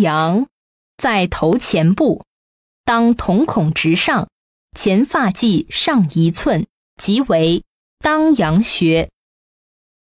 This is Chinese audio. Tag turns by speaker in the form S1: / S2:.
S1: 阳在头前部当瞳孔直上前发际上一寸即为当阳穴。